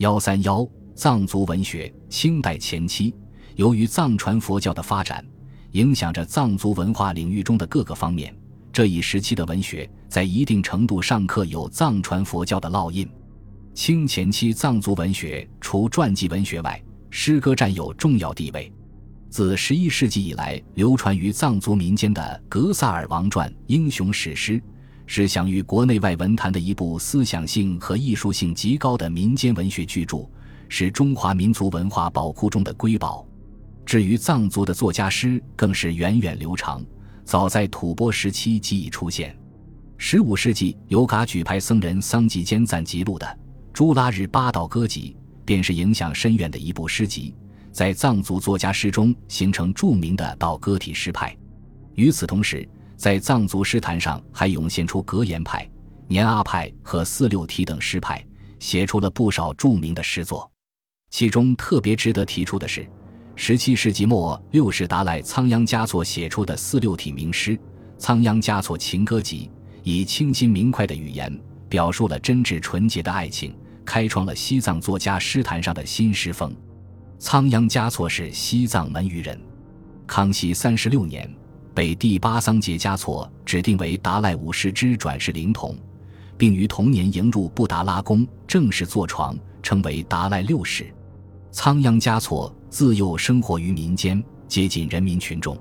幺三幺藏族文学，清代前期，由于藏传佛教的发展，影响着藏族文化领域中的各个方面。这一时期的文学在一定程度上刻有藏传佛教的烙印。清前期藏族文学除传记文学外，诗歌占有重要地位。自十一世纪以来，流传于藏族民间的《格萨尔王传》英雄史诗。是享誉国内外文坛的一部思想性和艺术性极高的民间文学巨著，是中华民族文化宝库中的瑰宝。至于藏族的作家诗，更是源远流长，早在吐蕃时期即已出现。十五世纪由噶举派僧人桑吉坚赞辑录的《朱拉日八道歌集》，便是影响深远的一部诗集，在藏族作家诗中形成著名的道歌体诗派。与此同时，在藏族诗坛上，还涌现出格言派、年阿派和四六体等诗派，写出了不少著名的诗作。其中特别值得提出的是，十七世纪末六世达赖仓央嘉措写出的四六体名诗《仓央嘉措情歌集》，以清新明快的语言，表述了真挚纯洁的爱情，开创了西藏作家诗坛上的新诗风。仓央嘉措是西藏门隅人，康熙三十六年。被第八桑杰嘉措指定为达赖五世之转世灵童，并于同年迎入布达拉宫，正式坐床，称为达赖六世。仓央嘉措自幼生活于民间，接近人民群众。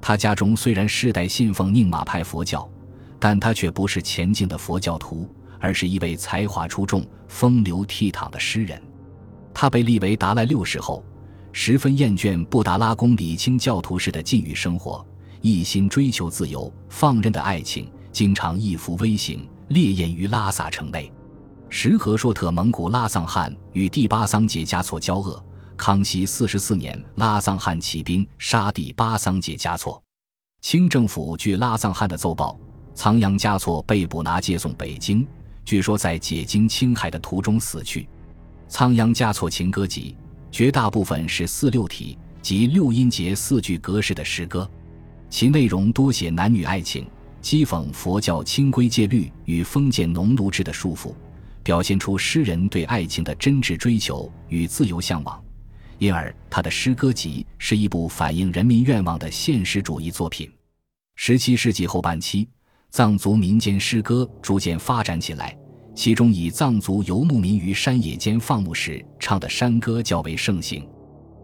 他家中虽然世代信奉宁玛派佛教，但他却不是虔敬的佛教徒，而是一位才华出众、风流倜傥的诗人。他被立为达赖六世后，十分厌倦布达拉宫礼清教徒式的禁欲生活。一心追求自由放任的爱情，经常一幅微行，烈焰于拉萨城内。时和硕特蒙古拉藏汗与第八桑杰嘉措交恶，康熙四十四年，拉藏汗起兵杀第八桑杰嘉措。清政府据拉藏汗的奏报，仓央嘉措被捕拿接送北京，据说在解经青海的途中死去。仓央嘉措情歌集绝大部分是四六体及六音节四句格式的诗歌。其内容多写男女爱情，讥讽佛教清规戒律与封建农奴制的束缚，表现出诗人对爱情的真挚追求与自由向往。因而，他的诗歌集是一部反映人民愿望的现实主义作品。十七世纪后半期，藏族民间诗歌逐渐发展起来，其中以藏族游牧民于山野间放牧时唱的山歌较为盛行。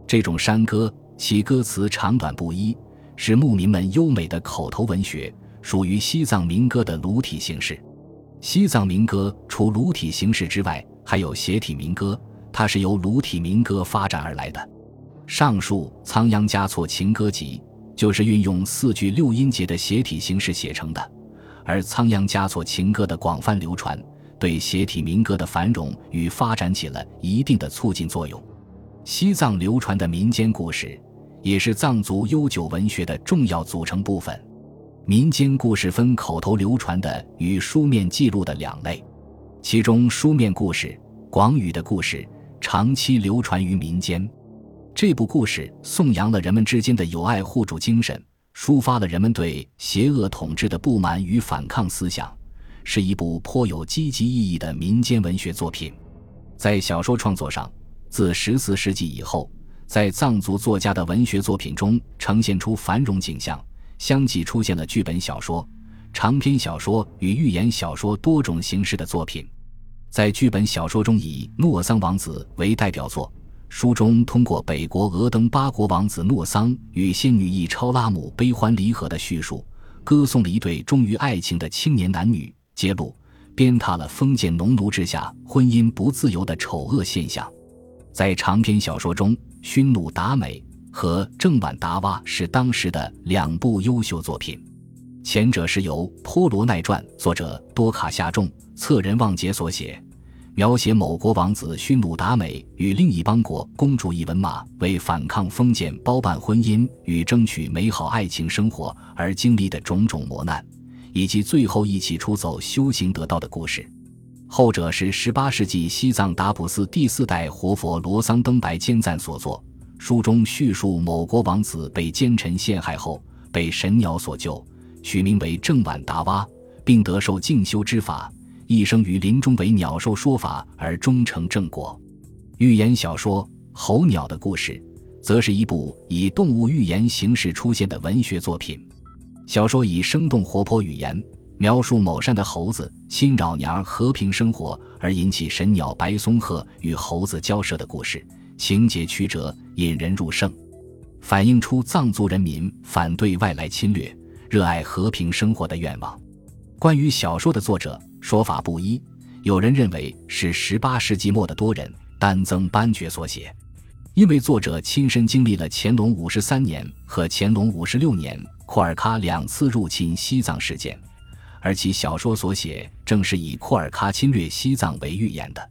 这种山歌，其歌词长短不一。是牧民们优美的口头文学，属于西藏民歌的鲁体形式。西藏民歌除鲁体形式之外，还有斜体民歌，它是由鲁体民歌发展而来的。上述《仓央嘉措情歌集》就是运用四句六音节的斜体形式写成的。而仓央嘉措情歌的广泛流传，对斜体民歌的繁荣与发展起了一定的促进作用。西藏流传的民间故事。也是藏族悠久文学的重要组成部分。民间故事分口头流传的与书面记录的两类，其中书面故事、广语的故事长期流传于民间。这部故事颂扬了人们之间的友爱互助精神，抒发了人们对邪恶统治的不满与反抗思想，是一部颇有积极意义的民间文学作品。在小说创作上，自十四世纪以后。在藏族作家的文学作品中呈现出繁荣景象，相继出现了剧本小说、长篇小说与寓言小说多种形式的作品。在剧本小说中，以诺桑王子为代表作，书中通过北国额登巴国王子诺桑与仙女易超拉姆悲欢离合的叙述，歌颂了一对忠于爱情的青年男女，揭露鞭挞了封建农奴制下婚姻不自由的丑恶现象。在长篇小说中，熏怒达美和正晚达哇是当时的两部优秀作品，前者是由《波罗奈传》作者多卡夏仲、策人旺杰所写，描写某国王子熏怒达美与另一邦国公主伊文玛为反抗封建包办婚姻与争取美好爱情生活而经历的种种磨难，以及最后一起出走修行得道的故事。后者是十八世纪西藏达普寺第四代活佛罗桑登白坚赞所作。书中叙述某国王子被奸臣陷害后，被神鸟所救，取名为正晚达哇，并得受静修之法，一生于林中为鸟兽说法而终成正果。寓言小说《候鸟的故事》则是一部以动物寓言形式出现的文学作品。小说以生动活泼语言描述某山的猴子侵扰娘和平生活而引起神鸟白松鹤与猴子交涉的故事，情节曲折，引人入胜，反映出藏族人民反对外来侵略、热爱和平生活的愿望。关于小说的作者，说法不一。有人认为是18世纪末的多人丹增班觉所写，因为作者亲身经历了乾隆五十三年和乾隆五十六年库尔喀两次入侵西藏事件，而其小说所写正是以库尔喀侵略西藏为预言的。